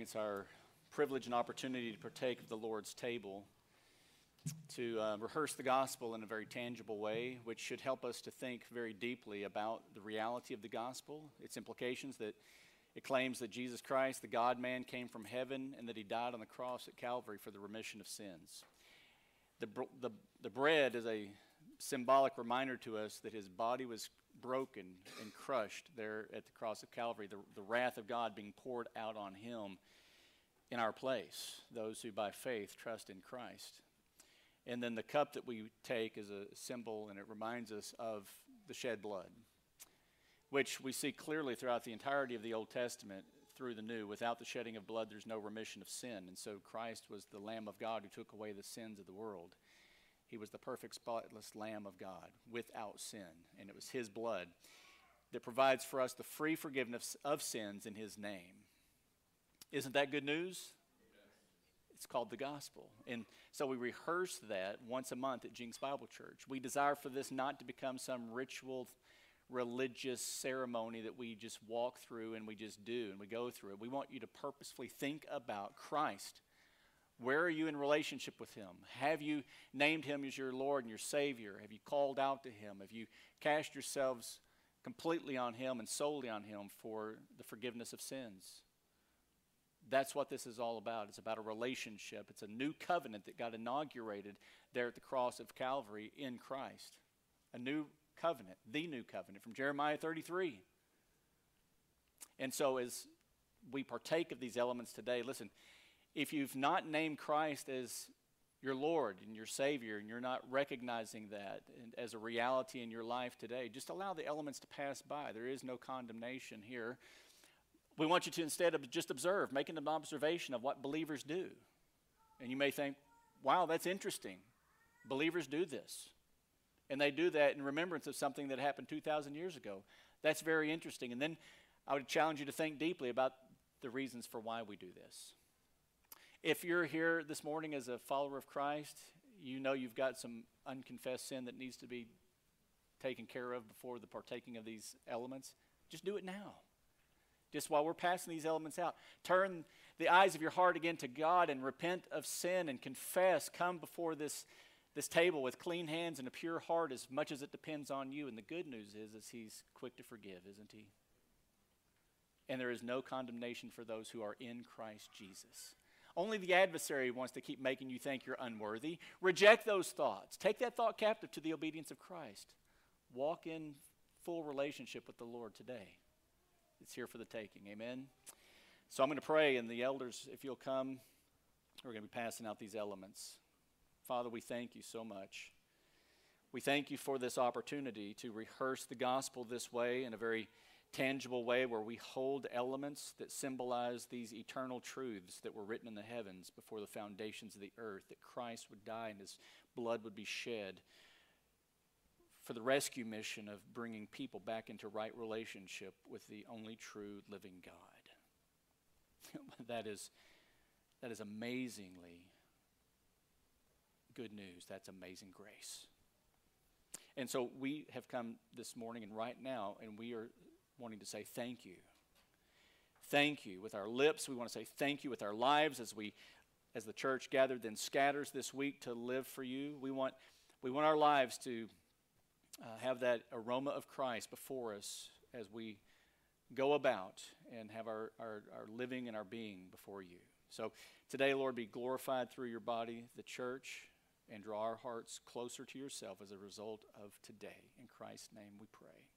It's our privilege and opportunity to partake of the Lord's table, to uh, rehearse the gospel in a very tangible way, which should help us to think very deeply about the reality of the gospel, its implications that it claims that Jesus Christ, the God man, came from heaven and that he died on the cross at Calvary for the remission of sins. The, the, the bread is a symbolic reminder to us that his body was broken and crushed there at the cross of Calvary, the, the wrath of God being poured out on him in our place, those who by faith trust in Christ. And then the cup that we take is a symbol and it reminds us of the shed blood, which we see clearly throughout the entirety of the Old Testament through the New. Without the shedding of blood, there's no remission of sin. And so Christ was the Lamb of God who took away the sins of the world. He was the perfect, spotless Lamb of God without sin. And it was His blood that provides for us the free forgiveness of sins in His name. Isn't that good news? It's called the gospel. And so we rehearse that once a month at Jenks Bible Church. We desire for this not to become some ritual, religious ceremony that we just walk through and we just do and we go through it. We want you to purposefully think about Christ where are you in relationship with Him? Have you named Him as your Lord and your Savior? Have you called out to Him? Have you cast yourselves completely on Him and solely on Him for the forgiveness of sins? That's what this is all about. It's about a relationship. It's a new covenant that got inaugurated there at the cross of Calvary in Christ. A new covenant, the new covenant from Jeremiah 33. And so, as we partake of these elements today, listen, if you've not named Christ as your Lord and your Savior, and you're not recognizing that as a reality in your life today, just allow the elements to pass by. There is no condemnation here. We want you to instead of just observe, making an observation of what believers do. And you may think, wow, that's interesting. Believers do this. And they do that in remembrance of something that happened 2,000 years ago. That's very interesting. And then I would challenge you to think deeply about the reasons for why we do this. If you're here this morning as a follower of Christ, you know you've got some unconfessed sin that needs to be taken care of before the partaking of these elements. Just do it now. Just while we're passing these elements out, turn the eyes of your heart again to God and repent of sin and confess. Come before this, this table with clean hands and a pure heart as much as it depends on you. And the good news is, is He's quick to forgive, isn't He? And there is no condemnation for those who are in Christ Jesus. Only the adversary wants to keep making you think you're unworthy. Reject those thoughts. Take that thought captive to the obedience of Christ. Walk in full relationship with the Lord today. It's here for the taking. Amen. So I'm going to pray, and the elders, if you'll come, we're going to be passing out these elements. Father, we thank you so much. We thank you for this opportunity to rehearse the gospel this way in a very tangible way where we hold elements that symbolize these eternal truths that were written in the heavens before the foundations of the earth, that Christ would die and his blood would be shed for the rescue mission of bringing people back into right relationship with the only true living God. that is that is amazingly good news. That's amazing grace. And so we have come this morning and right now, and we are wanting to say thank you. Thank you. With our lips, we want to say thank you with our lives as we as the church gathered then scatters this week to live for you. We want we want our lives to uh, have that aroma of Christ before us as we go about and have our, our, our living and our being before you. So today, Lord, be glorified through your body, the church, and draw our hearts closer to yourself as a result of today. In Christ's name we pray.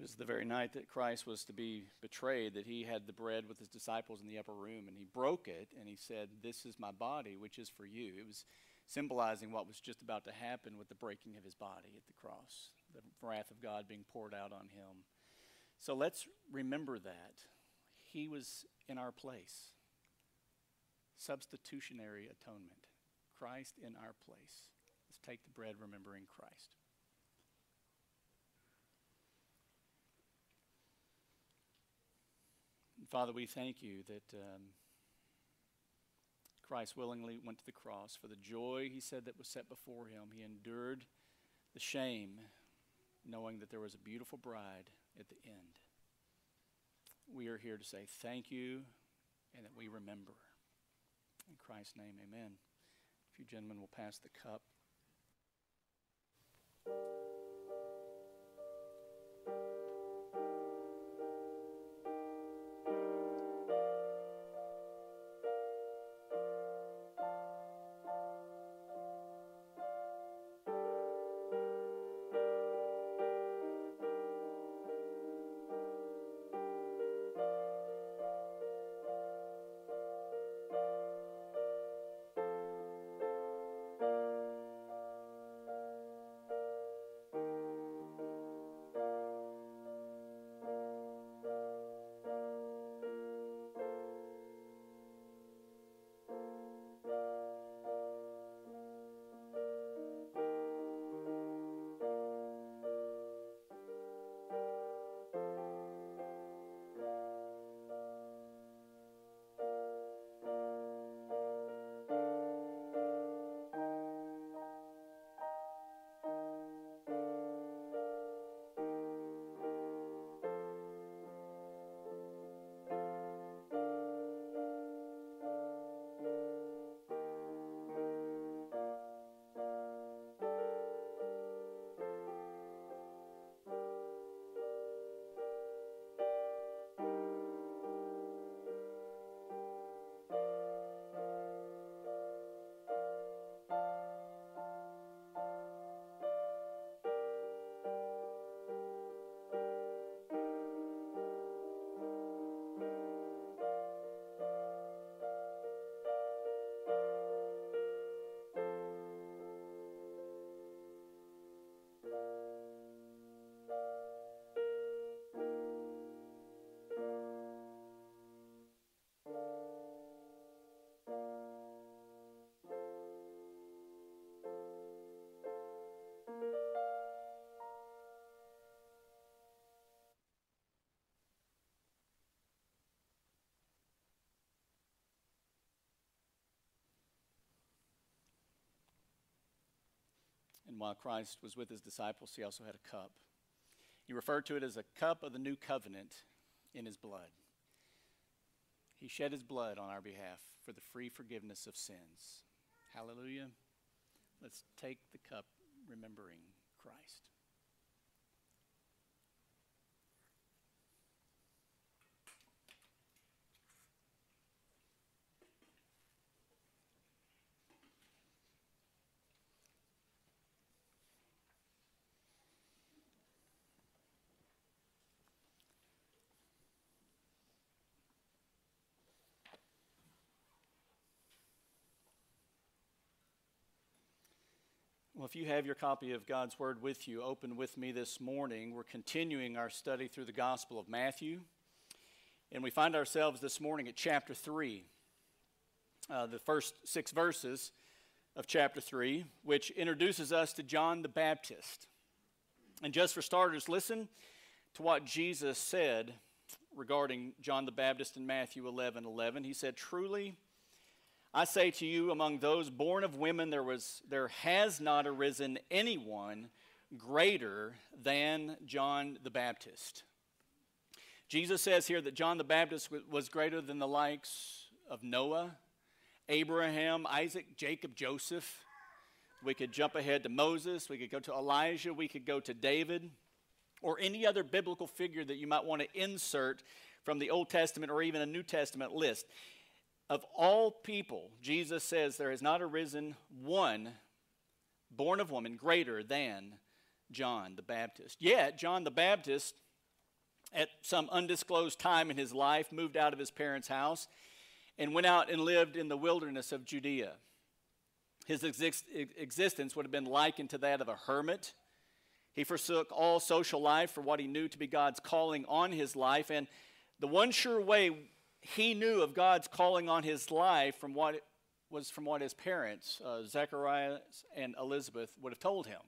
Was the very night that Christ was to be betrayed that he had the bread with his disciples in the upper room and he broke it and he said, This is my body, which is for you. It was symbolizing what was just about to happen with the breaking of his body at the cross, the wrath of God being poured out on him. So let's remember that. He was in our place. Substitutionary atonement. Christ in our place. Let's take the bread remembering Christ. Father, we thank you that um, Christ willingly went to the cross for the joy, he said, that was set before him. He endured the shame, knowing that there was a beautiful bride at the end. We are here to say thank you and that we remember. In Christ's name, amen. If you gentlemen will pass the cup. And while Christ was with his disciples, he also had a cup. He referred to it as a cup of the new covenant in his blood. He shed his blood on our behalf for the free forgiveness of sins. Hallelujah. Let's take the cup remembering Christ. Well, if you have your copy of God's Word with you, open with me this morning. We're continuing our study through the Gospel of Matthew. And we find ourselves this morning at chapter 3, uh, the first six verses of chapter 3, which introduces us to John the Baptist. And just for starters, listen to what Jesus said regarding John the Baptist in Matthew 11 11. He said, Truly, I say to you, among those born of women, there, was, there has not arisen anyone greater than John the Baptist. Jesus says here that John the Baptist was greater than the likes of Noah, Abraham, Isaac, Jacob, Joseph. We could jump ahead to Moses, we could go to Elijah, we could go to David, or any other biblical figure that you might want to insert from the Old Testament or even a New Testament list. Of all people, Jesus says there has not arisen one born of woman greater than John the Baptist. Yet, John the Baptist at some undisclosed time in his life, moved out of his parents' house and went out and lived in the wilderness of Judea. His exist- existence would have been likened to that of a hermit. He forsook all social life for what he knew to be God's calling on his life. And the one sure way he knew of God's calling on his life from what was from what his parents, uh, Zacharias and Elizabeth, would have told him.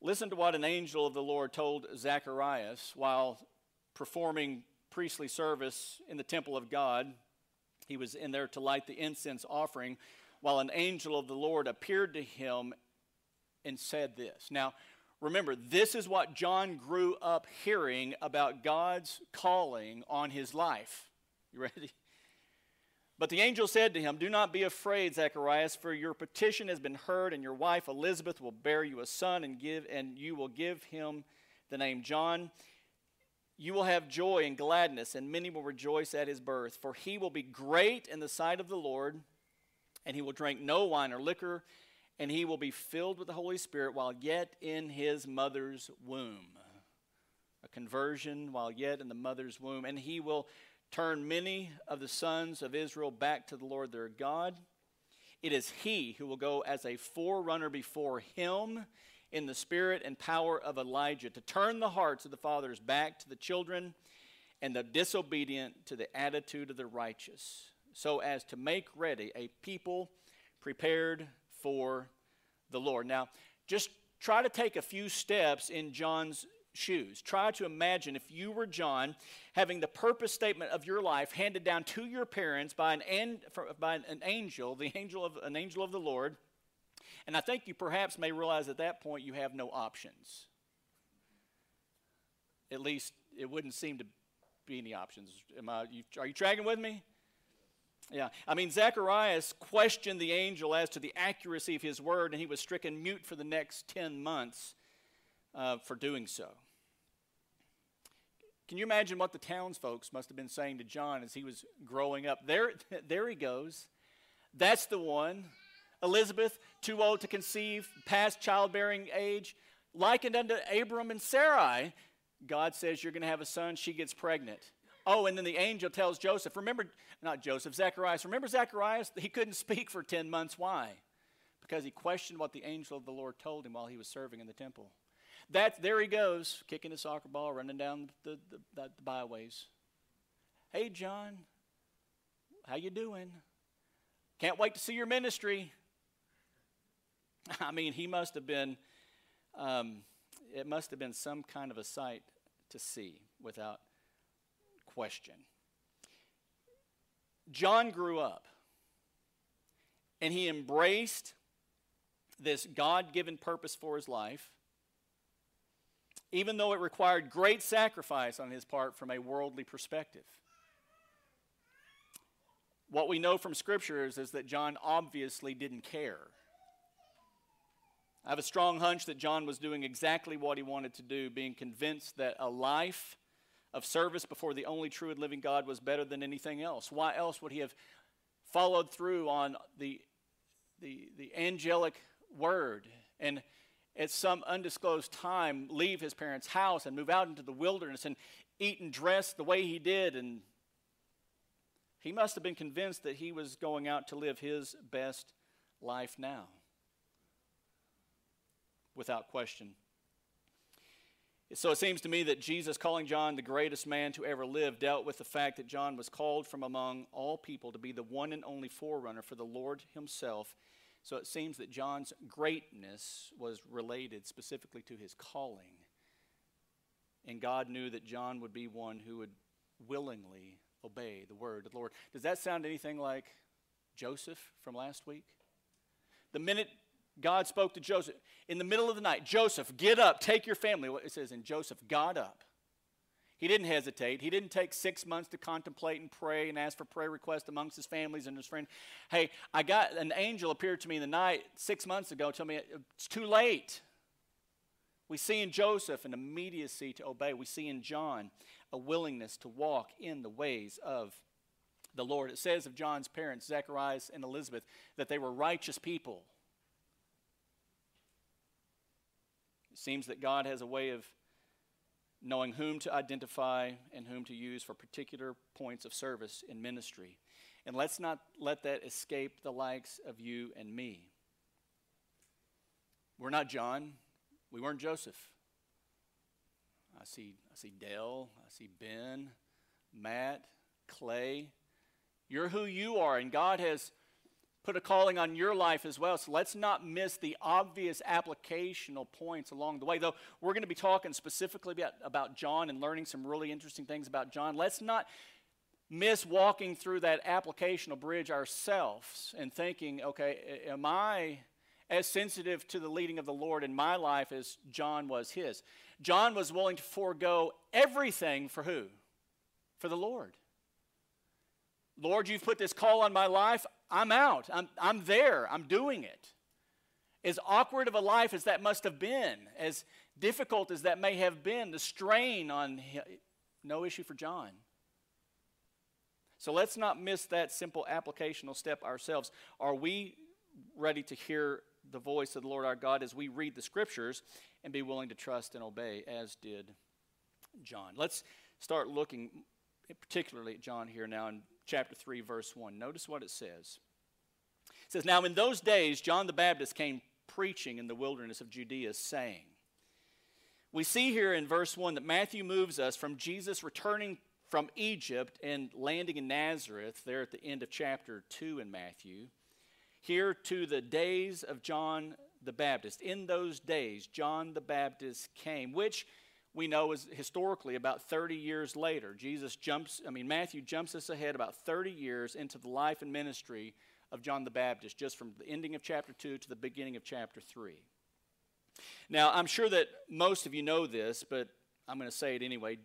Listen to what an angel of the Lord told Zacharias while performing priestly service in the temple of God. He was in there to light the incense offering while an angel of the Lord appeared to him and said this. Now, remember, this is what John grew up hearing about God's calling on his life. You ready? But the angel said to him, Do not be afraid, Zacharias, for your petition has been heard, and your wife Elizabeth will bear you a son, and give and you will give him the name John. You will have joy and gladness, and many will rejoice at his birth, for he will be great in the sight of the Lord, and he will drink no wine or liquor, and he will be filled with the Holy Spirit while yet in his mother's womb. A conversion while yet in the mother's womb, and he will turn many of the sons of Israel back to the Lord their God. It is he who will go as a forerunner before him in the spirit and power of Elijah to turn the hearts of the fathers back to the children and the disobedient to the attitude of the righteous, so as to make ready a people prepared for the Lord. Now, just try to take a few steps in John's shoes. Try to imagine if you were John having the purpose statement of your life handed down to your parents by an, by an angel, the angel of an angel of the Lord. And I think you perhaps may realize at that point you have no options. At least it wouldn't seem to be any options. Am I, you, are you tracking with me? Yeah. I mean, Zacharias questioned the angel as to the accuracy of his word, and he was stricken mute for the next 10 months uh, for doing so. Can you imagine what the townsfolk must have been saying to John as he was growing up? There, there he goes. That's the one. Elizabeth, too old to conceive, past childbearing age, likened unto Abram and Sarai. God says you're going to have a son. She gets pregnant. Oh, and then the angel tells Joseph, remember, not Joseph, Zacharias. Remember Zacharias? He couldn't speak for 10 months. Why? Because he questioned what the angel of the Lord told him while he was serving in the temple. That, there he goes, kicking a soccer ball, running down the, the, the, the byways. Hey, John, how you doing? Can't wait to see your ministry. I mean, he must have been, um, it must have been some kind of a sight to see without question. John grew up and he embraced this God given purpose for his life even though it required great sacrifice on his part from a worldly perspective. What we know from Scripture is, is that John obviously didn't care. I have a strong hunch that John was doing exactly what he wanted to do, being convinced that a life of service before the only true and living God was better than anything else. Why else would he have followed through on the, the, the angelic word and at some undisclosed time leave his parents' house and move out into the wilderness and eat and dress the way he did. And he must have been convinced that he was going out to live his best life now, without question. So it seems to me that Jesus, calling John the greatest man to ever live, dealt with the fact that John was called from among all people to be the one and only forerunner for the Lord himself so it seems that John's greatness was related specifically to his calling. And God knew that John would be one who would willingly obey the word of the Lord. Does that sound anything like Joseph from last week? The minute God spoke to Joseph, in the middle of the night, Joseph, get up, take your family. It says, and Joseph got up he didn't hesitate. He didn't take six months to contemplate and pray and ask for prayer requests amongst his families and his friends. Hey, I got an angel appeared to me in the night six months ago, told me it's too late. We see in Joseph an immediacy to obey. We see in John a willingness to walk in the ways of the Lord. It says of John's parents, Zacharias and Elizabeth, that they were righteous people. It seems that God has a way of knowing whom to identify and whom to use for particular points of service in ministry. And let's not let that escape the likes of you and me. We're not John. We weren't Joseph. I see, I see Dell. I see Ben, Matt, Clay. You're who you are, and God has put a calling on your life as well. So let's not miss the obvious applicational points along the way. Though we're going to be talking specifically about, John and learning some really interesting things about John, let's not miss walking through that applicational bridge ourselves and thinking, okay, am I as sensitive to the leading of the Lord in my life as John was his? John was willing to forego everything for who? For the Lord. Lord, you've put this call on my life. I'm out. I'm, I'm there. I'm doing it. As awkward of a life as that must have been, as difficult as that may have been, the strain on no issue for John. So let's not miss that simple applicational step ourselves. Are we ready to hear the voice of the Lord our God as we read the scriptures and be willing to trust and obey, as did John? Let's start looking particularly at John here now in chapter 3, verse 1. Notice what it says. It says, Now in those days, John the Baptist came preaching in the wilderness of Judea, saying, We see here in verse 1 that Matthew moves us from Jesus returning from Egypt and landing in Nazareth, there at the end of chapter 2 in Matthew, here to the days of John the Baptist. In those days, John the Baptist came, which we know is historically about 30 years later. Jesus jumps, I mean, Matthew jumps us ahead about 30 years into the life and ministry of John the Baptist, just from the ending of chapter 2 to the beginning of chapter 3. Now, I'm sure that most of you know this, but I'm going to say it anyway.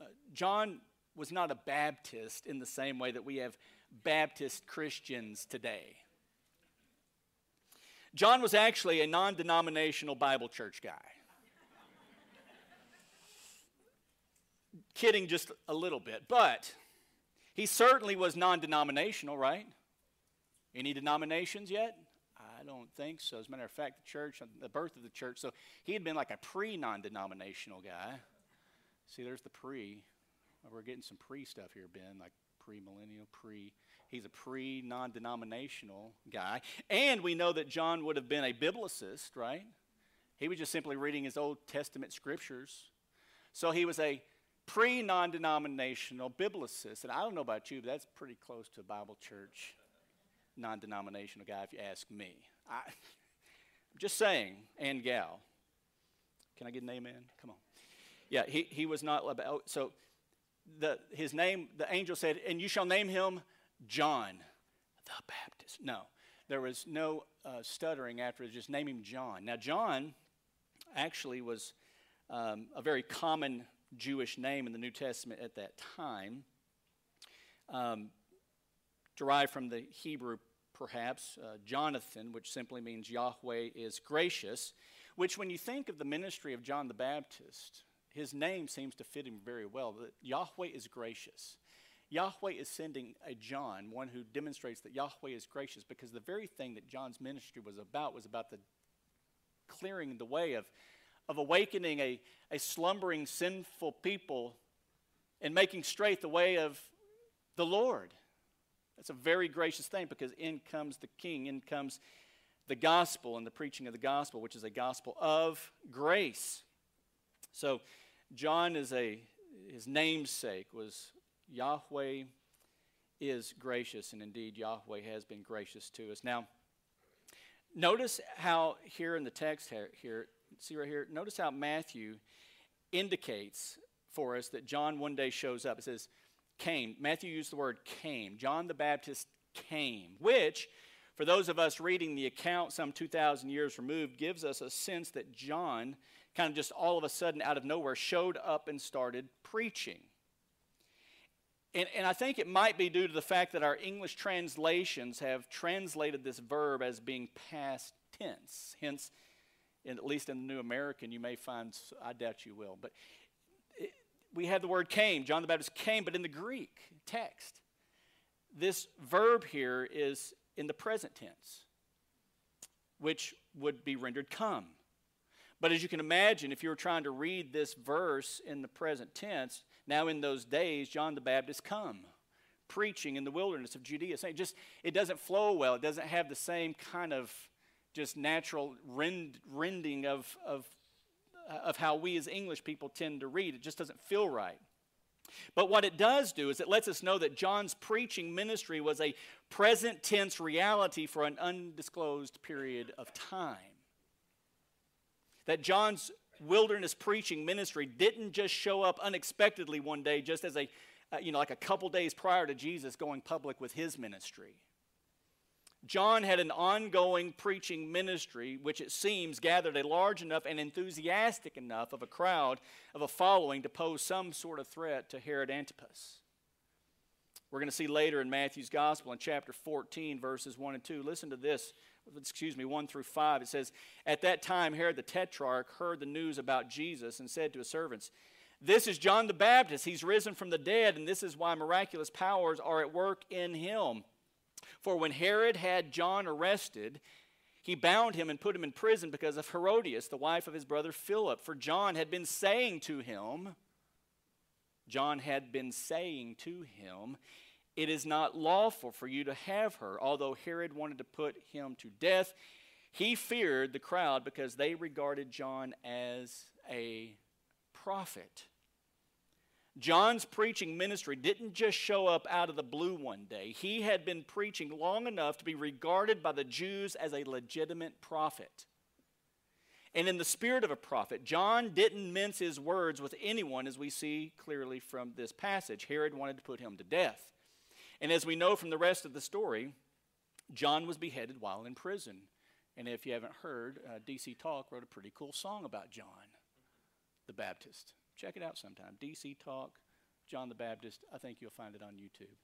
Uh, John was not a Baptist in the same way that we have Baptist Christians today. John was actually a non denominational Bible church guy. Kidding just a little bit, but he certainly was non denominational, right? Any denominations yet? I don't think so. As a matter of fact, the church, the birth of the church, so he had been like a pre non denominational guy. See, there's the pre. We're getting some pre stuff here, Ben, like pre millennial, pre. He's a pre non denominational guy. And we know that John would have been a biblicist, right? He was just simply reading his Old Testament scriptures. So he was a pre non denominational biblicist. And I don't know about you, but that's pretty close to a Bible church non denominational guy, if you ask me. I, am just saying, and gal. Can I get an amen? Come on. Yeah, he, he was not about, so the, his name, the angel said, and you shall name him John the Baptist. No, there was no uh, stuttering after just name him John. Now, John actually was um, a very common Jewish name in the New Testament at that time, um, derived from the Hebrew, perhaps, uh, Jonathan, which simply means Yahweh is gracious, which, when you think of the ministry of John the Baptist, his name seems to fit him very well. That Yahweh is gracious. Yahweh is sending a John, one who demonstrates that Yahweh is gracious, because the very thing that John's ministry was about was about the clearing the way of, of awakening a, a slumbering, sinful people and making straight the way of the Lord. That's a very gracious thing because in comes the king, in comes the gospel and the preaching of the gospel, which is a gospel of grace. So, John is a his namesake was Yahweh is gracious, and indeed Yahweh has been gracious to us. Now, notice how here in the text here, here see right here, notice how Matthew indicates for us that John one day shows up. It says, came. Matthew used the word came. John the Baptist came, which, for those of us reading the account some 2,000 years removed, gives us a sense that John kind of just all of a sudden out of nowhere showed up and started preaching. And, and I think it might be due to the fact that our English translations have translated this verb as being past tense. Hence, in, at least in the New American, you may find, I doubt you will, but it, we have the word came. John the Baptist came, but in the Greek text, this verb here is in the present tense, which would be rendered come. But as you can imagine, if you were trying to read this verse in the present tense, now in those days, John the Baptist come preaching in the wilderness of Judea. Saying just it doesn't flow well. It doesn't have the same kind of just natural rend, rending of, of, of how we as English people tend to read. It just doesn't feel right. But what it does do is it lets us know that John's preaching ministry was a present tense reality for an undisclosed period of time. That John's wilderness preaching ministry didn't just show up unexpectedly one day, just as a, uh, you know, like a couple days prior to Jesus going public with his ministry. John had an ongoing preaching ministry, which it seems gathered a large enough and enthusiastic enough of a crowd of a following to pose some sort of threat to Herod Antipas. We're going to see later in Matthew's Gospel in chapter 14, verses 1 and 2. Listen to this, excuse me, 1 through 5. It says, At that time, Herod the Tetrarch heard the news about Jesus and said to his servants, This is John the Baptist. He's risen from the dead, and this is why miraculous powers are at work in him. For when Herod had John arrested, he bound him and put him in prison because of Herodias, the wife of his brother Philip. For John had been saying to him, John had been saying to him, It is not lawful for you to have her. Although Herod wanted to put him to death, he feared the crowd because they regarded John as a prophet. John's preaching ministry didn't just show up out of the blue one day. He had been preaching long enough to be regarded by the Jews as a legitimate prophet. And in the spirit of a prophet, John didn't mince his words with anyone, as we see clearly from this passage. Herod wanted to put him to death. And as we know from the rest of the story, John was beheaded while in prison. And if you haven't heard, uh, DC Talk wrote a pretty cool song about John the Baptist. Check it out sometime. DC Talk, John the Baptist. I think you'll find it on YouTube.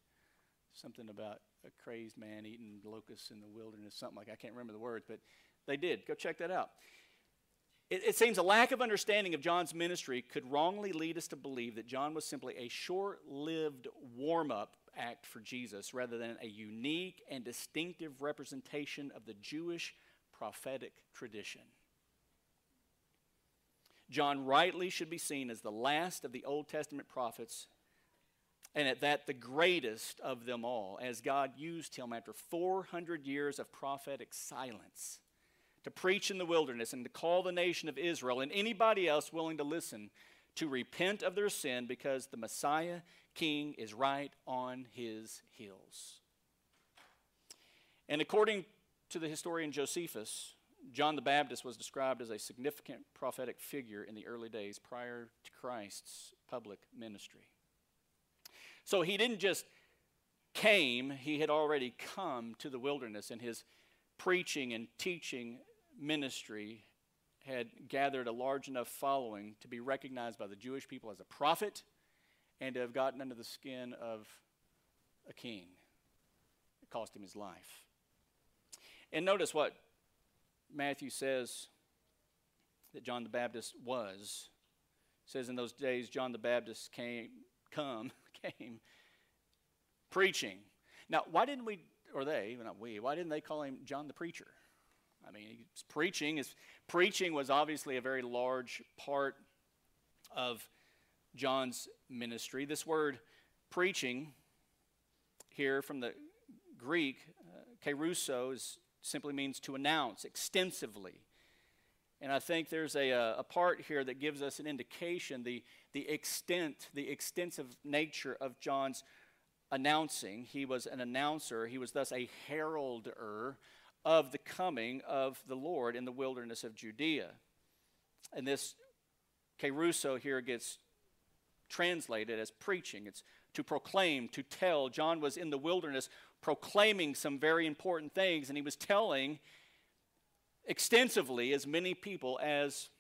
Something about a crazed man eating locusts in the wilderness, something like I can't remember the words, but they did. Go check that out. It, it seems a lack of understanding of John's ministry could wrongly lead us to believe that John was simply a short lived warm up act for Jesus rather than a unique and distinctive representation of the Jewish prophetic tradition. John rightly should be seen as the last of the Old Testament prophets, and at that, the greatest of them all, as God used him after 400 years of prophetic silence to preach in the wilderness and to call the nation of Israel and anybody else willing to listen to repent of their sin because the Messiah King is right on his heels. And according to the historian Josephus, John the Baptist was described as a significant prophetic figure in the early days prior to Christ's public ministry. So he didn't just came, he had already come to the wilderness, and his preaching and teaching ministry had gathered a large enough following to be recognized by the Jewish people as a prophet and to have gotten under the skin of a king. It cost him his life. And notice what Matthew says that John the Baptist was. It says in those days John the Baptist came come came preaching. Now, why didn't we or they, not we, why didn't they call him John the preacher? I mean, preaching is preaching was obviously a very large part of John's ministry. This word preaching here from the Greek, uh, kerusso, is simply means to announce extensively. And I think there's a, uh, a part here that gives us an indication the, the extent, the extensive nature of John's announcing. He was an announcer, he was thus a heralder of the coming of the Lord in the wilderness of Judea. And this kerusso here gets translated as preaching. It's to proclaim, to tell. John was in the wilderness proclaiming some very important things, and he was telling extensively as many people as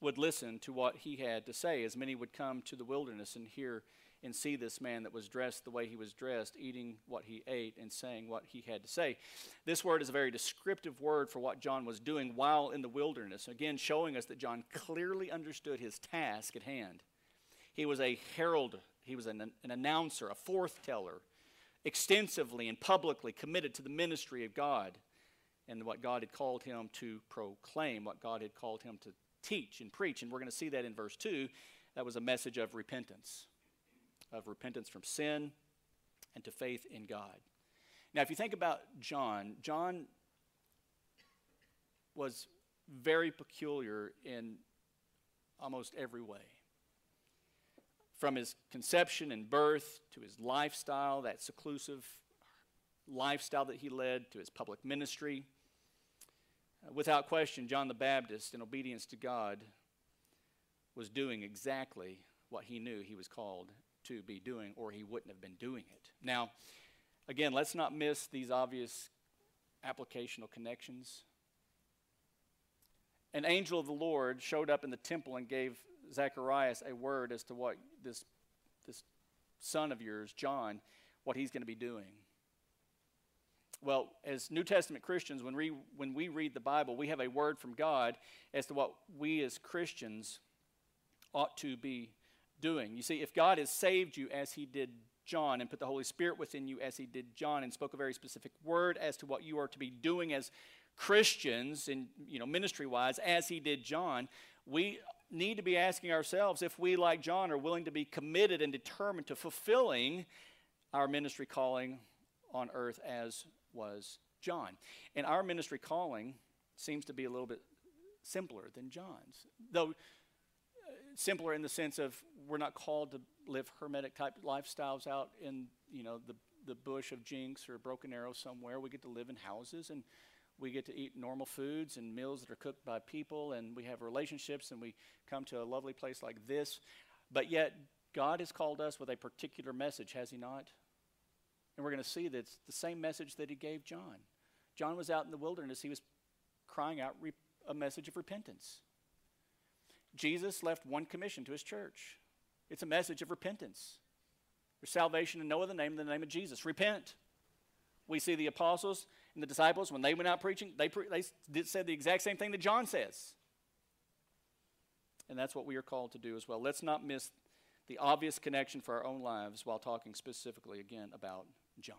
would listen to what he had to say, as many would come to the wilderness and hear and see this man that was dressed the way he was dressed, eating what he ate and saying what he had to say. This word is a very descriptive word for what John was doing while in the wilderness, again, showing us that John clearly understood his task at hand. He was a herald, he was an, an announcer, a forth-teller, extensively and publicly committed to the ministry of God and what God had called him to proclaim, what God had called him to teach and preach. And we're going to see that in verse 2. That was a message of repentance, of repentance from sin and to faith in God. Now, if you think about John, John was very peculiar in almost every way. From his conception and birth to his lifestyle, that seclusive lifestyle that he led, to his public ministry. Uh, without question, John the Baptist, in obedience to God, was doing exactly what he knew he was called to be doing, or he wouldn't have been doing it. Now, again, let's not miss these obvious applicational connections. An angel of the Lord showed up in the temple and gave Zacharias a word as to what this, this son of yours, John, what he's going to be doing. Well, as New Testament Christians, when we, when we read the Bible, we have a word from God as to what we as Christians ought to be doing. You see, if God has saved you as he did John and put the Holy Spirit within you as he did John and spoke a very specific word as to what you are to be doing as Christians in you know ministry wise as he did John, we need to be asking ourselves if we like John are willing to be committed and determined to fulfilling our ministry calling on earth as was John. And our ministry calling seems to be a little bit simpler than John's. Though uh, simpler in the sense of we're not called to live hermetic type lifestyles out in you know the the bush of Jenks or Broken Arrow somewhere. We get to live in houses and we get to eat normal foods and meals that are cooked by people and we have relationships and we come to a lovely place like this. But yet God has called us with a particular message, has he not? And we're going to see that it's the same message that he gave John. John was out in the wilderness, he was crying out a message of repentance. Jesus left one commission to his church it's a message of repentance. There's salvation in no other name than the name of Jesus. Repent. We see the apostles and the disciples, when they went out preaching, they, pre- they did, said the exact same thing that John says. And that's what we are called to do as well. Let's not miss the obvious connection for our own lives while talking specifically again about John.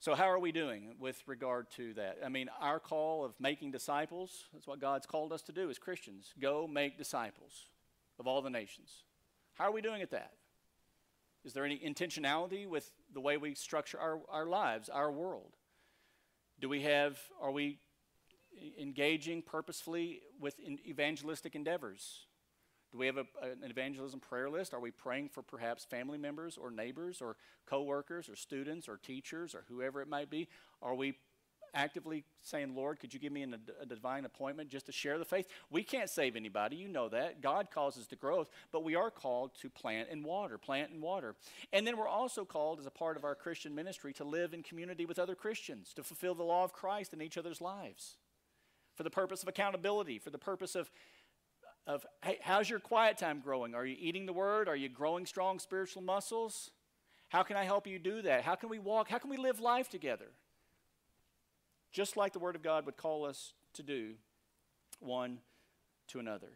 So, how are we doing with regard to that? I mean, our call of making disciples, that's what God's called us to do as Christians. Go make disciples of all the nations. How are we doing at that? Is there any intentionality with the way we structure our, our lives, our world? Do we have, are we engaging purposefully with evangelistic endeavors? Do we have a, an evangelism prayer list? Are we praying for perhaps family members or neighbors or coworkers or students or teachers or whoever it might be? Are we actively saying, Lord, could you give me an, a divine appointment just to share the faith? We can't save anybody. You know that. God causes the growth, but we are called to plant and water, plant and water. And then we're also called, as a part of our Christian ministry, to live in community with other Christians, to fulfill the law of Christ in each other's lives for the purpose of accountability, for the purpose of of hey, how's your quiet time growing? Are you eating the word? Are you growing strong spiritual muscles? How can I help you do that? How can we walk? How can we live life together? Just like the word of God would call us to do one to another.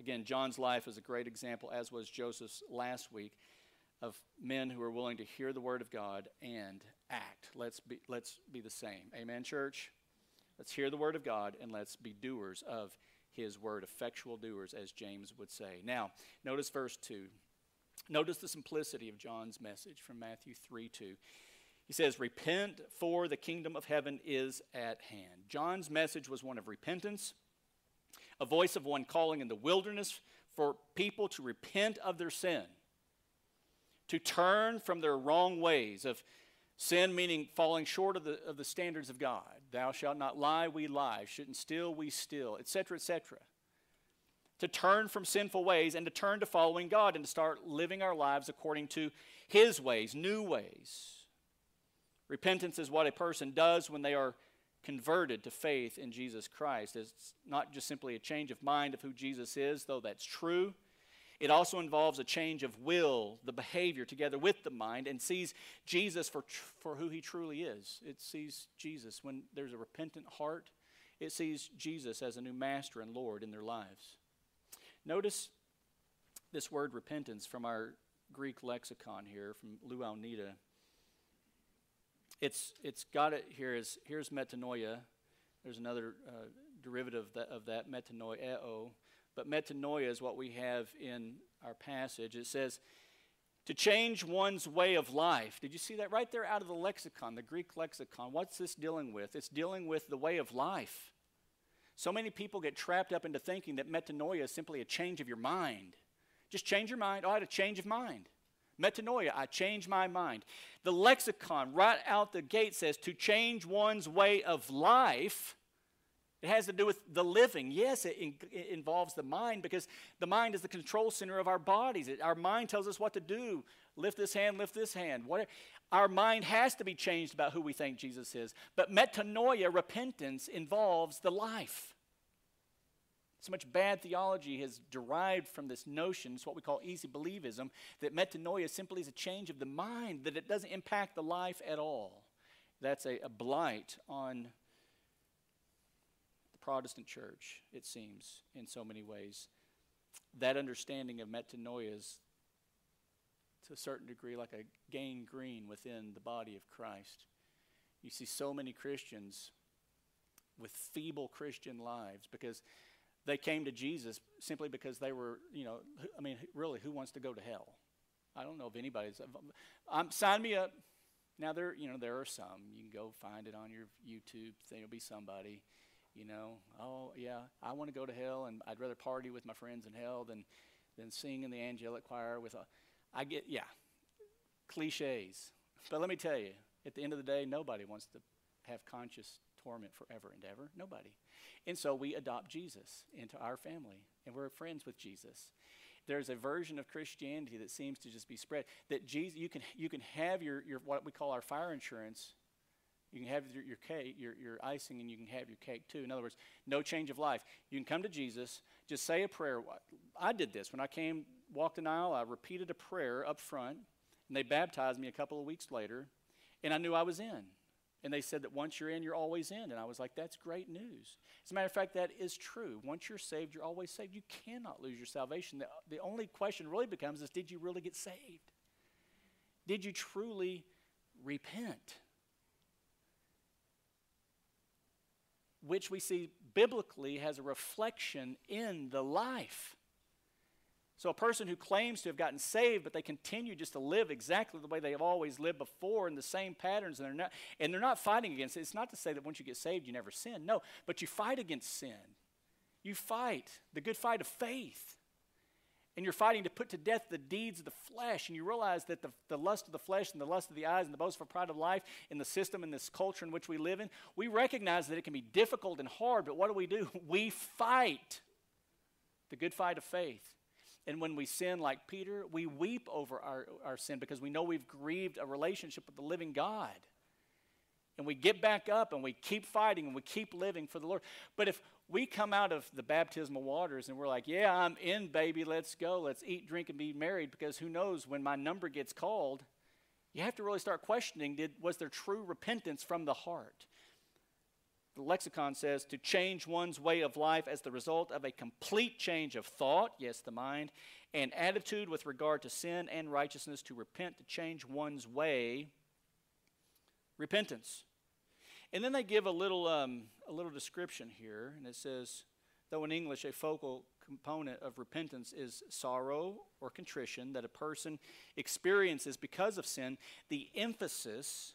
Again, John's life is a great example, as was Joseph's last week, of men who are willing to hear the word of God and act. Let's be, let's be the same. Amen, church? Let's hear the word of God and let's be doers of his word, effectual doers, as James would say. Now, notice verse 2. Notice the simplicity of John's message from Matthew 3 2. He says, Repent, for the kingdom of heaven is at hand. John's message was one of repentance, a voice of one calling in the wilderness for people to repent of their sin, to turn from their wrong ways of sin, meaning falling short of the, of the standards of God Thou shalt not lie, we lie. Shouldn't steal, we steal, etc., etc. To turn from sinful ways and to turn to following God and to start living our lives according to His ways, new ways. Repentance is what a person does when they are converted to faith in Jesus Christ. It's not just simply a change of mind of who Jesus is, though that's true. It also involves a change of will, the behavior together with the mind, and sees Jesus for, for who he truly is. It sees Jesus when there's a repentant heart, it sees Jesus as a new master and Lord in their lives. Notice this word repentance from our Greek lexicon here, from Louw-Nida. It's, it's got it here is, here's metanoia, There's another uh, derivative of that, of that metanoeo. But metanoia is what we have in our passage. It says, to change one's way of life. Did you see that right there out of the lexicon, the Greek lexicon? What's this dealing with? It's dealing with the way of life. So many people get trapped up into thinking that metanoia is simply a change of your mind. Just change your mind. Oh, I had a change of mind. Metanoia, I change my mind. The lexicon right out the gate says to change one's way of life. It has to do with the living. Yes, it, in, it, involves the mind because the mind is the control center of our bodies. It, our mind tells us what to do. Lift this hand, lift this hand. What, our mind has to be changed about who we think Jesus is. But metanoia, repentance, involves the life. So much bad theology has derived from this notion, it's what we call easy believism, that metanoia simply is a change of the mind, that it doesn't impact the life at all. That's a, a blight on the Protestant church, it seems, in so many ways. That understanding of metanoia is, to a certain degree, like a gangrene within the body of Christ. You see so many Christians with feeble Christian lives because they came to Jesus simply because they were, you know, I mean, really, who wants to go to hell? I don't know if anybody's. Um, sign me up. Now there, you know, there are some. You can go find it on your YouTube. There'll be somebody, you know. Oh yeah, I want to go to hell, and I'd rather party with my friends in hell than than sing in the angelic choir with a. I get yeah, cliches. But let me tell you, at the end of the day, nobody wants to have conscious torment forever and ever. Nobody. And so we adopt Jesus into our family, and we're friends with Jesus. There's a version of Christianity that seems to just be spread that Jesus, you can, you can have your, your what we call our fire insurance. You can have your, your cake, your, your icing, and you can have your cake too. In other words, no change of life. You can come to Jesus, just say a prayer. I did this when I came, walked an aisle. I repeated a prayer up front, and they baptized me a couple of weeks later, and I knew I was in. And they said that once you're in, you're always in. And I was like, that's great news. As a matter of fact, that is true. Once you're saved, you're always saved. You cannot lose your salvation. The, the only question really becomes is did you really get saved? Did you truly repent? Which we see biblically has a reflection in the life. So, a person who claims to have gotten saved, but they continue just to live exactly the way they have always lived before in the same patterns, and they're not, and they're not fighting against it. It's not to say that once you get saved, you never sin. No, but you fight against sin. You fight the good fight of faith. And you're fighting to put to death the deeds of the flesh. And you realize that the, the lust of the flesh and the lust of the eyes and the boastful pride of life in the system and this culture in which we live in, we recognize that it can be difficult and hard, but what do we do? We fight the good fight of faith. And when we sin like Peter, we weep over our, our sin because we know we've grieved a relationship with the living God. And we get back up and we keep fighting and we keep living for the Lord. But if we come out of the baptismal waters and we're like, yeah, I'm in, baby, let's go, let's eat, drink, and be married, because who knows when my number gets called, you have to really start questioning did, was there true repentance from the heart? The lexicon says to change one's way of life as the result of a complete change of thought, yes, the mind, and attitude with regard to sin and righteousness, to repent, to change one's way. Repentance. And then they give a little, um, a little description here, and it says, though in English a focal component of repentance is sorrow or contrition that a person experiences because of sin, the emphasis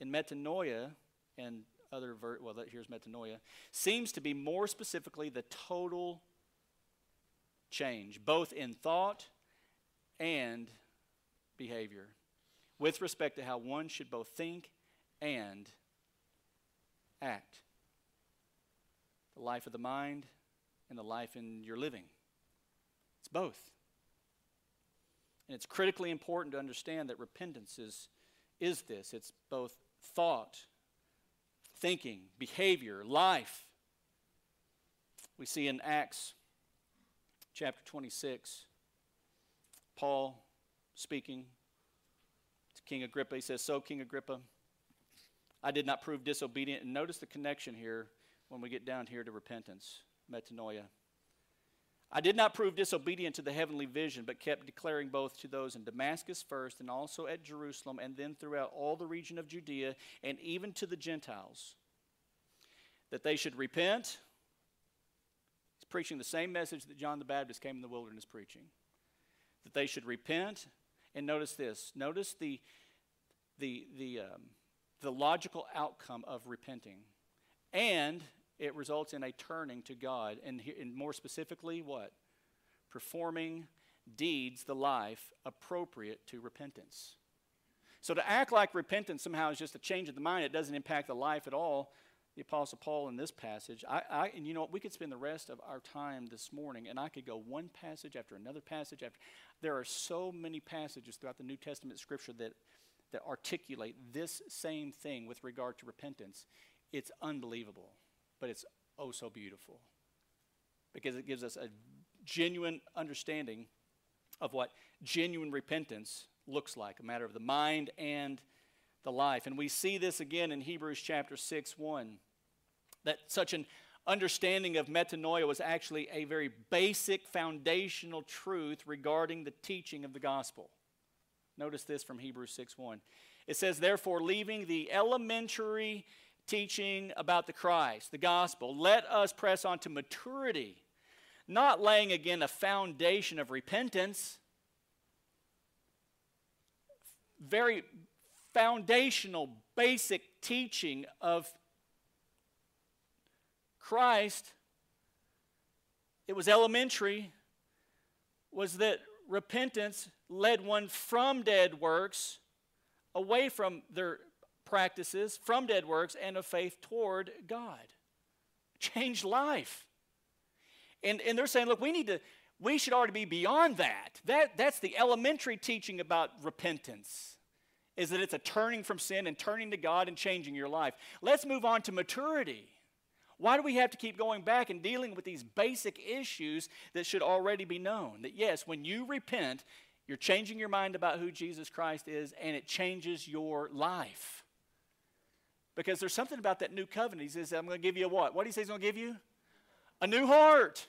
in metanoia and other ver- well, that, here's metanoia, seems to be more specifically the total change, both in thought and behavior, with respect to how one should both think and act. The life of the mind and the life in your living. It's both. And it's critically important to understand that repentance is, is this it's both thought thinking, behavior, life. We see in Acts chapter 26, Paul speaking to King Agrippa. He says, So, King Agrippa, I did not prove disobedient. And notice the connection here when we get down here to repentance, metanoia. I did not prove disobedient to the heavenly vision, but kept declaring both to those in Damascus first and also at Jerusalem, and then throughout all the region of Judea, and even to the Gentiles, that they should repent. He's preaching the same message that John the Baptist came in the wilderness preaching. That they should repent. And notice this notice the, the, the, um, the logical outcome of repenting. And it results in a turning to God. And, and more specifically, what? Performing deeds, the life appropriate to repentance. So to act like repentance somehow is just a change of the mind, it doesn't impact the life at all. The Apostle Paul in this passage, I, I, and you know what, we could spend the rest of our time this morning, and I could go one passage after another passage after. There are so many passages throughout the New Testament Scripture that that articulate this same thing with regard to repentance. It's unbelievable, but it's oh so beautiful because it gives us a genuine understanding of what genuine repentance looks like, a matter of the mind and the life. And we see this again in Hebrews chapter 6 1, that such an understanding of metanoia was actually a very basic foundational truth regarding the teaching of the gospel. Notice this from Hebrews 6 1. It says, Therefore, leaving the elementary teaching about the Christ, the gospel, let us press on to maturity, not laying again a foundation of repentance. Very foundational, basic teaching of Christ, it was elementary, was that repentance led one from dead works, away from their practices, from dead works, and of faith toward God. Changed life. And, and they're saying, look, we need to we should already be beyond that. that. That's the elementary teaching about repentance, is that it's a turning from sin and turning to God and changing your life. Let's move on to maturity. Why do we have to keep going back and dealing with these basic issues that should already be known? That yes, when you repent, you're changing your mind about who Jesus Christ is, and it changes your life. Because there's something about that new covenant. He says, I'm going to give you a what? What do he say he's going to give you? A new heart.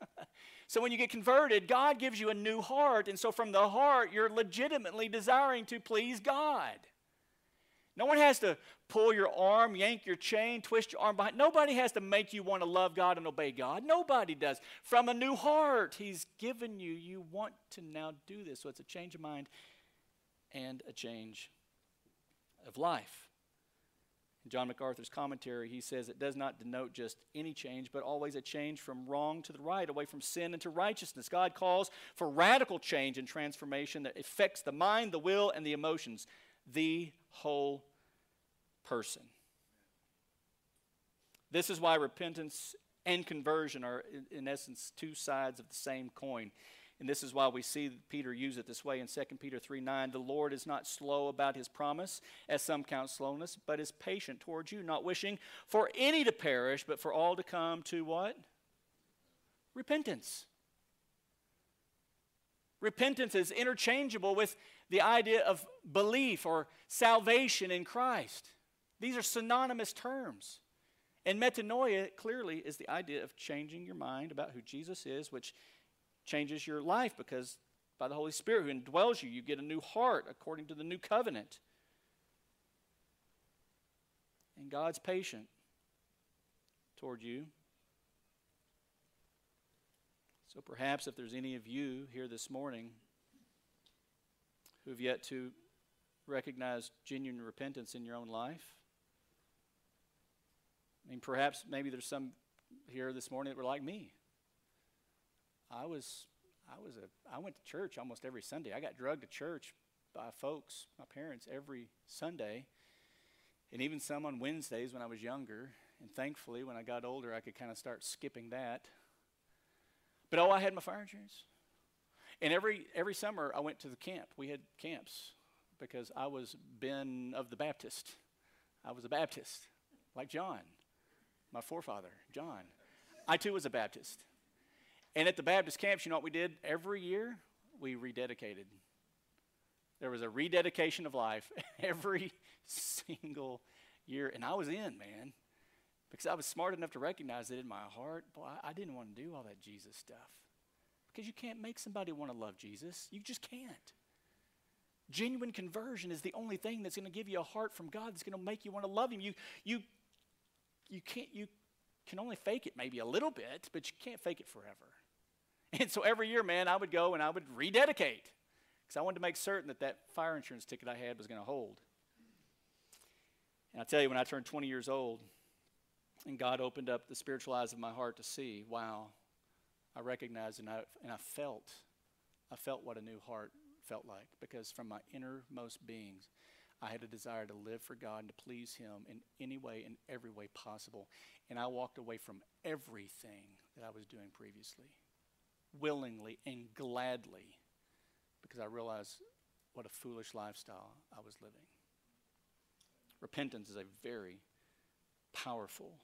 So when you get converted, God gives you a new heart. And so from the heart, you're legitimately desiring to please God. No one has to pull your arm, yank your chain, twist your arm behind. Nobody has to make you want to love God and obey God. Nobody does. From a new heart, He's given you. You want to now do this. So it's a change of mind and a change of life. In John MacArthur's commentary, he says it does not denote just any change, but always a change from wrong to the right, away from sin into righteousness. God calls for radical change and transformation that affects the mind, the will, and the emotions, the whole person. This is why repentance and conversion are, in essence, two sides of the same coin. And this is why we see Peter use it this way in 2 Peter 3 9. The Lord is not slow about his promise, as some count slowness, but is patient towards you, not wishing for any to perish, but for all to come to what? Repentance. Repentance is interchangeable with the idea of belief or salvation in Christ. These are synonymous terms. And metanoia clearly is the idea of changing your mind about who Jesus is, which changes your life because by the Holy Spirit who indwells you, you get a new heart according to the new covenant. And God's patient toward you. So perhaps if there's any of you here this morning who have yet to recognize genuine repentance in your own life, I mean, perhaps maybe there's some here this morning that were like me. I was, I was a, I went to church almost every Sunday. I got drugged to church by folks, my parents, every Sunday, and even some on Wednesdays when I was younger. And thankfully, when I got older, I could kind of start skipping that. But oh, I had my fire insurance. And every every summer, I went to the camp. We had camps because I was Ben of the Baptist. I was a Baptist, like John, my forefather, John. I too was a Baptist. And at the Baptist camps, you know what we did? Every year, we rededicated. There was a rededication of life every single year. And I was in, man, because I was smart enough to recognize it in my heart. Boy, I didn't want to do all that Jesus stuff. Because you can't make somebody want to love Jesus. You just can't. Genuine conversion is the only thing that's going to give you a heart from God that's going to make you want to love Him. You, you you can't, you can only fake it maybe a little bit, but you can't fake it forever. And so every year, man, I would go and I would rededicate because I wanted to make certain that that fire insurance ticket I had was going to hold. And I tell you, when I turned 20 years old and God opened up the spiritual eyes of my heart to see, wow, I recognized and I, and I felt, I felt what a new heart felt like because from my innermost beings, I had a desire to live for God and to please Him in any way, in every way possible. And I walked away from everything that I was doing previously, willingly and gladly, because I realized what a foolish lifestyle I was living. Repentance is a very powerful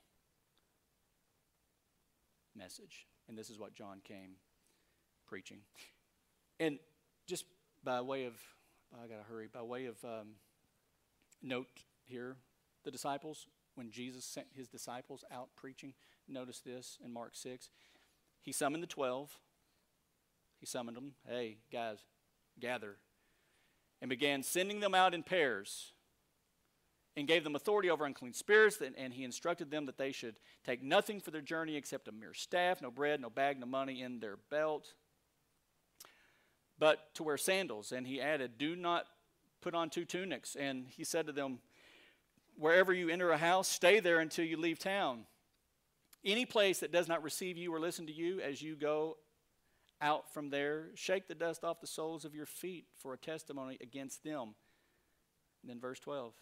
message. And this is what John came preaching. And just by way of, I got to hurry, by way of um, note here, the disciples, when Jesus sent his disciples out preaching, notice this in Mark 6. He summoned the 12. He summoned them, hey, guys, gather. And began sending them out in pairs and gave them authority over unclean spirits, and, he instructed them that they should take nothing for their journey except a mere staff, no bread, no bag, no money in their belt, but to wear sandals. And he added, Do not put on two tunics. And he said to them, Wherever you enter a house, stay there until you leave town. Any place that does not receive you or listen to you as you go out from there, shake the dust off the soles of your feet for a testimony against them. And then verse 12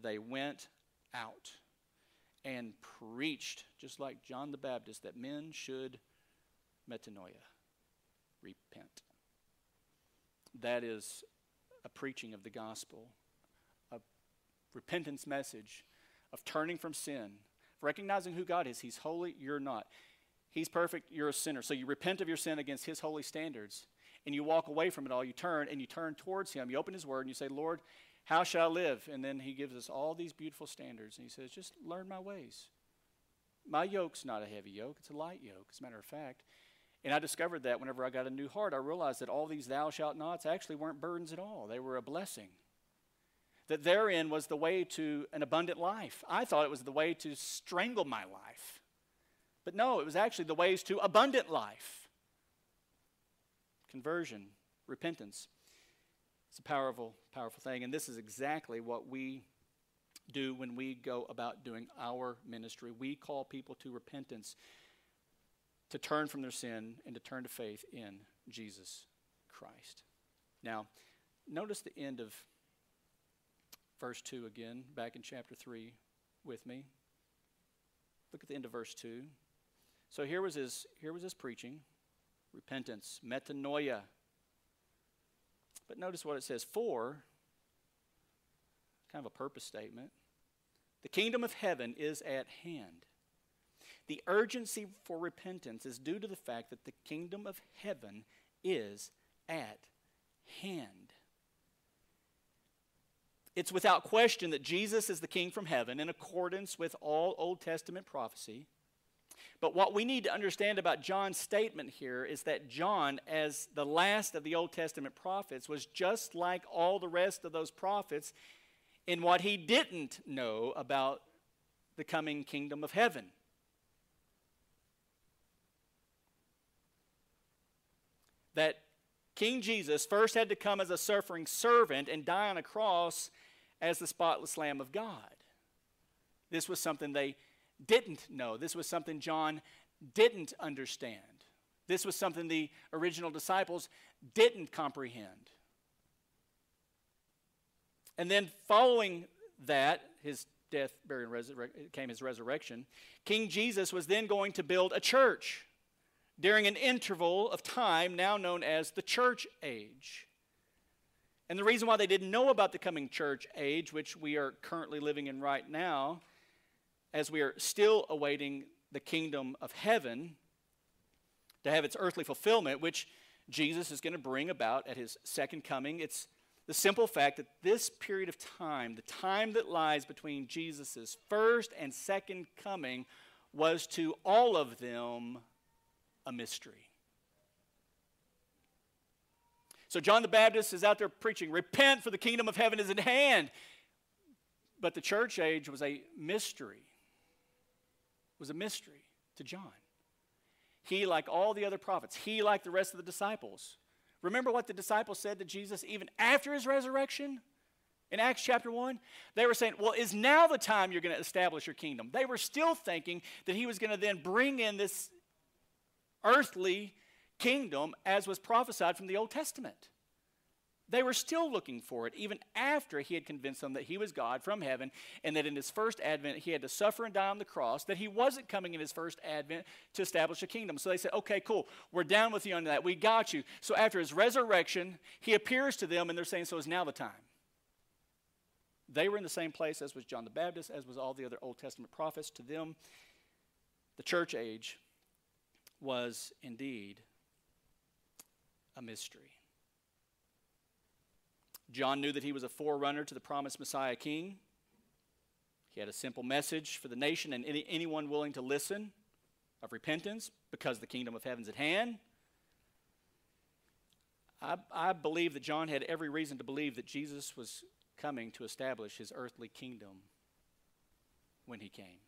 they went out and preached, just like John the Baptist, that men should metanoia, repent. That is a preaching of the gospel, a repentance message of turning from sin, recognizing who God is. He's holy, you're not. He's perfect, you're a sinner. So you repent of your sin against His holy standards, and you walk away from it all. You turn and you turn towards Him. You open His Word and you say, Lord, how shall I live? And then he gives us all these beautiful standards. And he says, just learn my ways. My yoke's not a heavy yoke, it's a light yoke, as a matter of fact. And I discovered that whenever I got a new heart, I realized that all these thou shalt nots actually weren't burdens at all, they were a blessing. That therein was the way to an abundant life. I thought it was the way to strangle my life. But no, it was actually the ways to abundant life. Conversion, repentance. It's a powerful, powerful thing. And this is exactly what we do when we go about doing our ministry. We call people to repentance, to turn from their sin, and to turn to faith in Jesus Christ. Now, notice the end of verse 2 again, back in chapter 3 with me. Look at the end of verse 2. So here was his, here was his preaching repentance, metanoia, but notice what it says for, kind of a purpose statement. The kingdom of heaven is at hand. The urgency for repentance is due to the fact that the kingdom of heaven is at hand. It's without question that Jesus is the king from heaven in accordance with all Old Testament prophecy. But what we need to understand about John's statement here is that John, as the last of the Old Testament prophets, was just like all the rest of those prophets in what he didn't know about the coming kingdom of heaven. That King Jesus first had to come as a suffering servant and die on a cross as the spotless Lamb of God. This was something they didn't know. This was something John didn't understand. This was something the original disciples didn't comprehend. And then, following that, his death, burial, and resurre- came his resurrection, King Jesus was then going to build a church during an interval of time now known as the church age. And the reason why they didn't know about the coming church age, which we are currently living in right now, as we are still awaiting the kingdom of heaven to have its earthly fulfillment, which Jesus is going to bring about at his second coming. It's the simple fact that this period of time, the time that lies between Jesus' first and second coming, was to all of them a mystery. So John the Baptist is out there preaching, Repent, for the kingdom of heaven is at hand. But the church age was a mystery. Was a mystery to John. He, like all the other prophets, he, like the rest of the disciples, remember what the disciples said to Jesus even after his resurrection? In Acts chapter 1, they were saying, Well, is now the time you're going to establish your kingdom? They were still thinking that he was going to then bring in this earthly kingdom as was prophesied from the Old Testament. They were still looking for it, even after he had convinced them that he was God from heaven and that in his first advent he had to suffer and die on the cross, that he wasn't coming in his first advent to establish a kingdom. So they said, okay, cool, we're down with you on that. We got you. So after his resurrection, he appears to them and they're saying, so is now the time. They were in the same place as was John the Baptist, as was all the other Old Testament prophets. To them, the church age was indeed a mystery. John knew that he was a forerunner to the promised Messiah King. He had a simple message for the nation and any, anyone willing to listen of repentance because the kingdom of heaven's at hand. I, I believe that John had every reason to believe that Jesus was coming to establish his earthly kingdom when he came.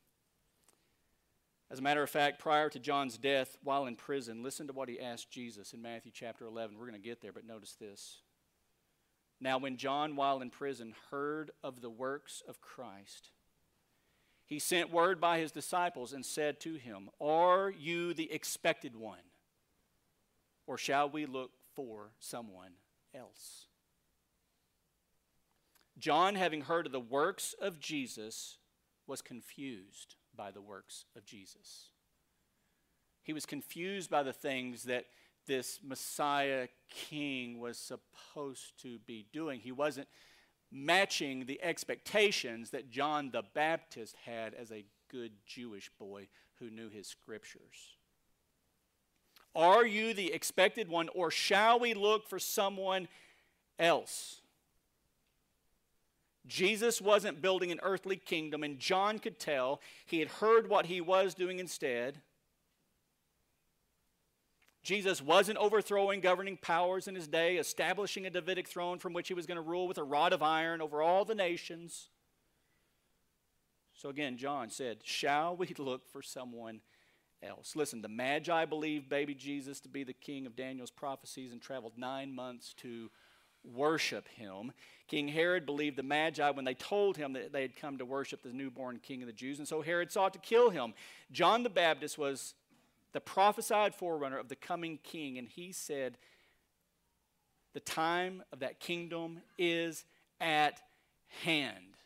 As a matter of fact, prior to John's death, while in prison, listen to what he asked Jesus in Matthew chapter 11. We're going to get there, but notice this. Now, when John, while in prison, heard of the works of Christ, he sent word by his disciples and said to him, Are you the expected one? Or shall we look for someone else? John, having heard of the works of Jesus, was confused by the works of Jesus. He was confused by the things that this Messiah king was supposed to be doing. He wasn't matching the expectations that John the Baptist had as a good Jewish boy who knew his scriptures. Are you the expected one, or shall we look for someone else? Jesus wasn't building an earthly kingdom, and John could tell he had heard what he was doing instead. Jesus wasn't overthrowing governing powers in his day, establishing a Davidic throne from which he was going to rule with a rod of iron over all the nations. So again, John said, Shall we look for someone else? Listen, the Magi believed baby Jesus to be the king of Daniel's prophecies and traveled nine months to worship him. King Herod believed the Magi when they told him that they had come to worship the newborn king of the Jews, and so Herod sought to kill him. John the Baptist was the prophesied forerunner of the coming king, and he said, The time of that kingdom is at hand.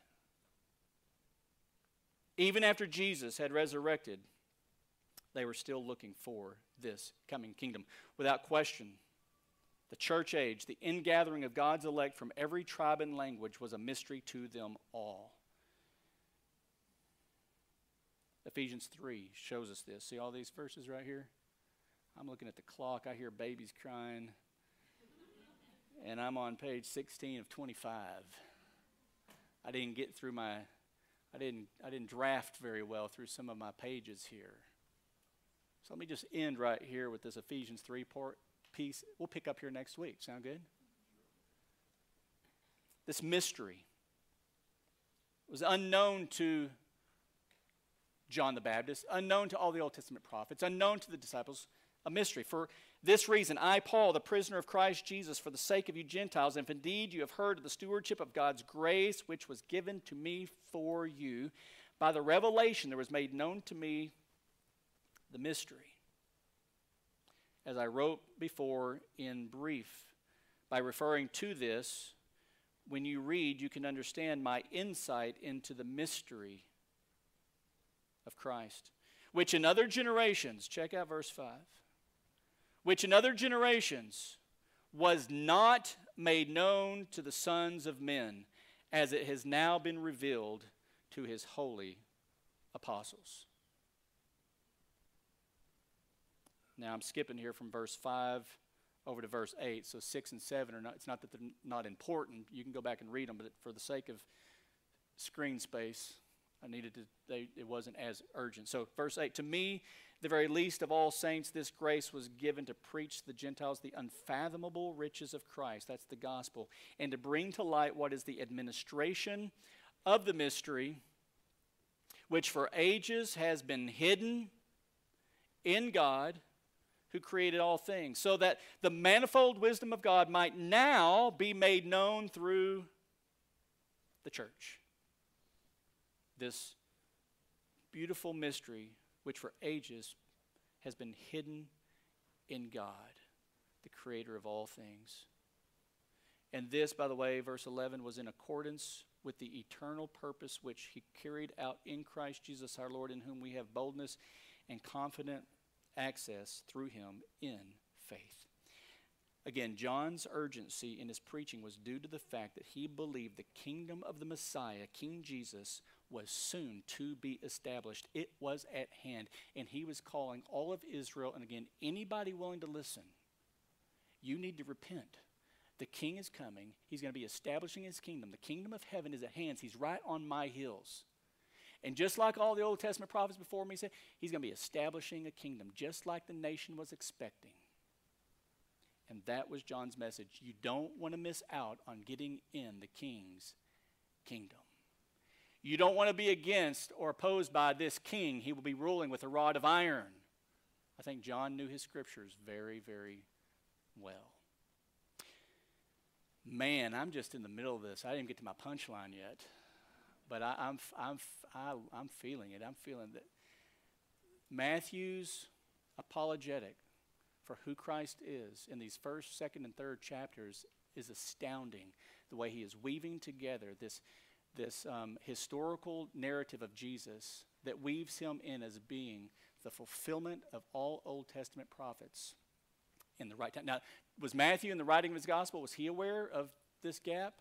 Even after Jesus had resurrected, they were still looking for this coming kingdom. Without question, the church age, the ingathering of God's elect from every tribe and language, was a mystery to them all. Ephesians 3 shows us this. See all these verses right here? I'm looking at the clock. I hear babies crying. And I'm on page 16 of 25. I didn't get through my I didn't I didn't draft very well through some of my pages here. So let me just end right here with this Ephesians 3 part piece. We'll pick up here next week. Sound good? This mystery was unknown to John the Baptist, unknown to all the Old Testament prophets, unknown to the disciples, a mystery. For this reason, I, Paul, the prisoner of Christ Jesus, for the sake of you Gentiles, if indeed you have heard of the stewardship of God's grace, which was given to me for you, by the revelation there was made known to me the mystery. As I wrote before in brief, by referring to this, when you read, you can understand my insight into the mystery of Christ, which in other generations, check out verse 5, which in other generations was not made known to the sons of men, as it has now been revealed to his holy apostles. Now I'm skipping here from verse 5 over to verse 8. So 6 and 7 are not, it's not that they're not important. You can go back and read them, but for the sake of screen space, I needed to, they, it wasn't as urgent. So, verse 8 To me, the very least of all saints, this grace was given to preach the Gentiles the unfathomable riches of Christ. That's the gospel. And to bring to light what is the administration of the mystery, which for ages has been hidden in God who created all things, so that the manifold wisdom of God might now be made known through the church. This beautiful mystery, which for ages has been hidden in God, the creator of all things. And this, by the way, verse 11, was in accordance with the eternal purpose which he carried out in Christ Jesus our Lord, in whom we have boldness and confident access through him in faith. Again, John's urgency in his preaching was due to the fact that he believed the kingdom of the Messiah, King Jesus, was soon to be established. It was at hand. And he was calling all of Israel, and again, anybody willing to listen, you need to repent. The king is coming. He's going to be establishing his kingdom. The kingdom of heaven is at hand. He's right on my heels. And just like all the Old Testament prophets before me said, he's going to be establishing a kingdom, just like the nation was expecting. And that was John's message. You don't want to miss out on getting in the king's kingdom. You don't want to be against or opposed by this king. He will be ruling with a rod of iron. I think John knew his scriptures very, very well. Man, I'm just in the middle of this. I didn't get to my punchline yet. But I, I'm, I'm, I, am i am feeling it. I'm feeling that Matthew's apologetic for who Christ is in these first, second, and third chapters is astounding. The way he is weaving together this, this um, historical narrative of Jesus that weaves him in as being the fulfillment of all Old Testament prophets in the right time. Now, was Matthew in the writing of his gospel, was he aware of this gap?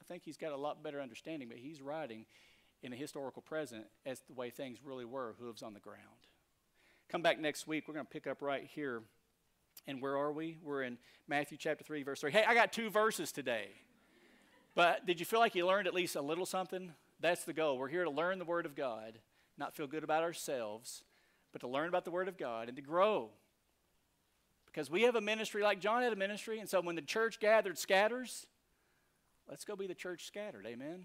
I think he's got a lot better understanding, but he's writing in a historical present as the way things really were, hooves on the ground. Come back next week. We're going to pick up right here. And where are we? We're in Matthew chapter 3, verse 3. Hey, I got two verses today. But did you feel like you learned at least a little something? That's the goal. We're here to learn the Word of God, not feel good about ourselves, but to learn about the Word of God and to grow. Because we have a ministry like John had a ministry, and so when the church gathered scatters, let's go be the church scattered. Amen.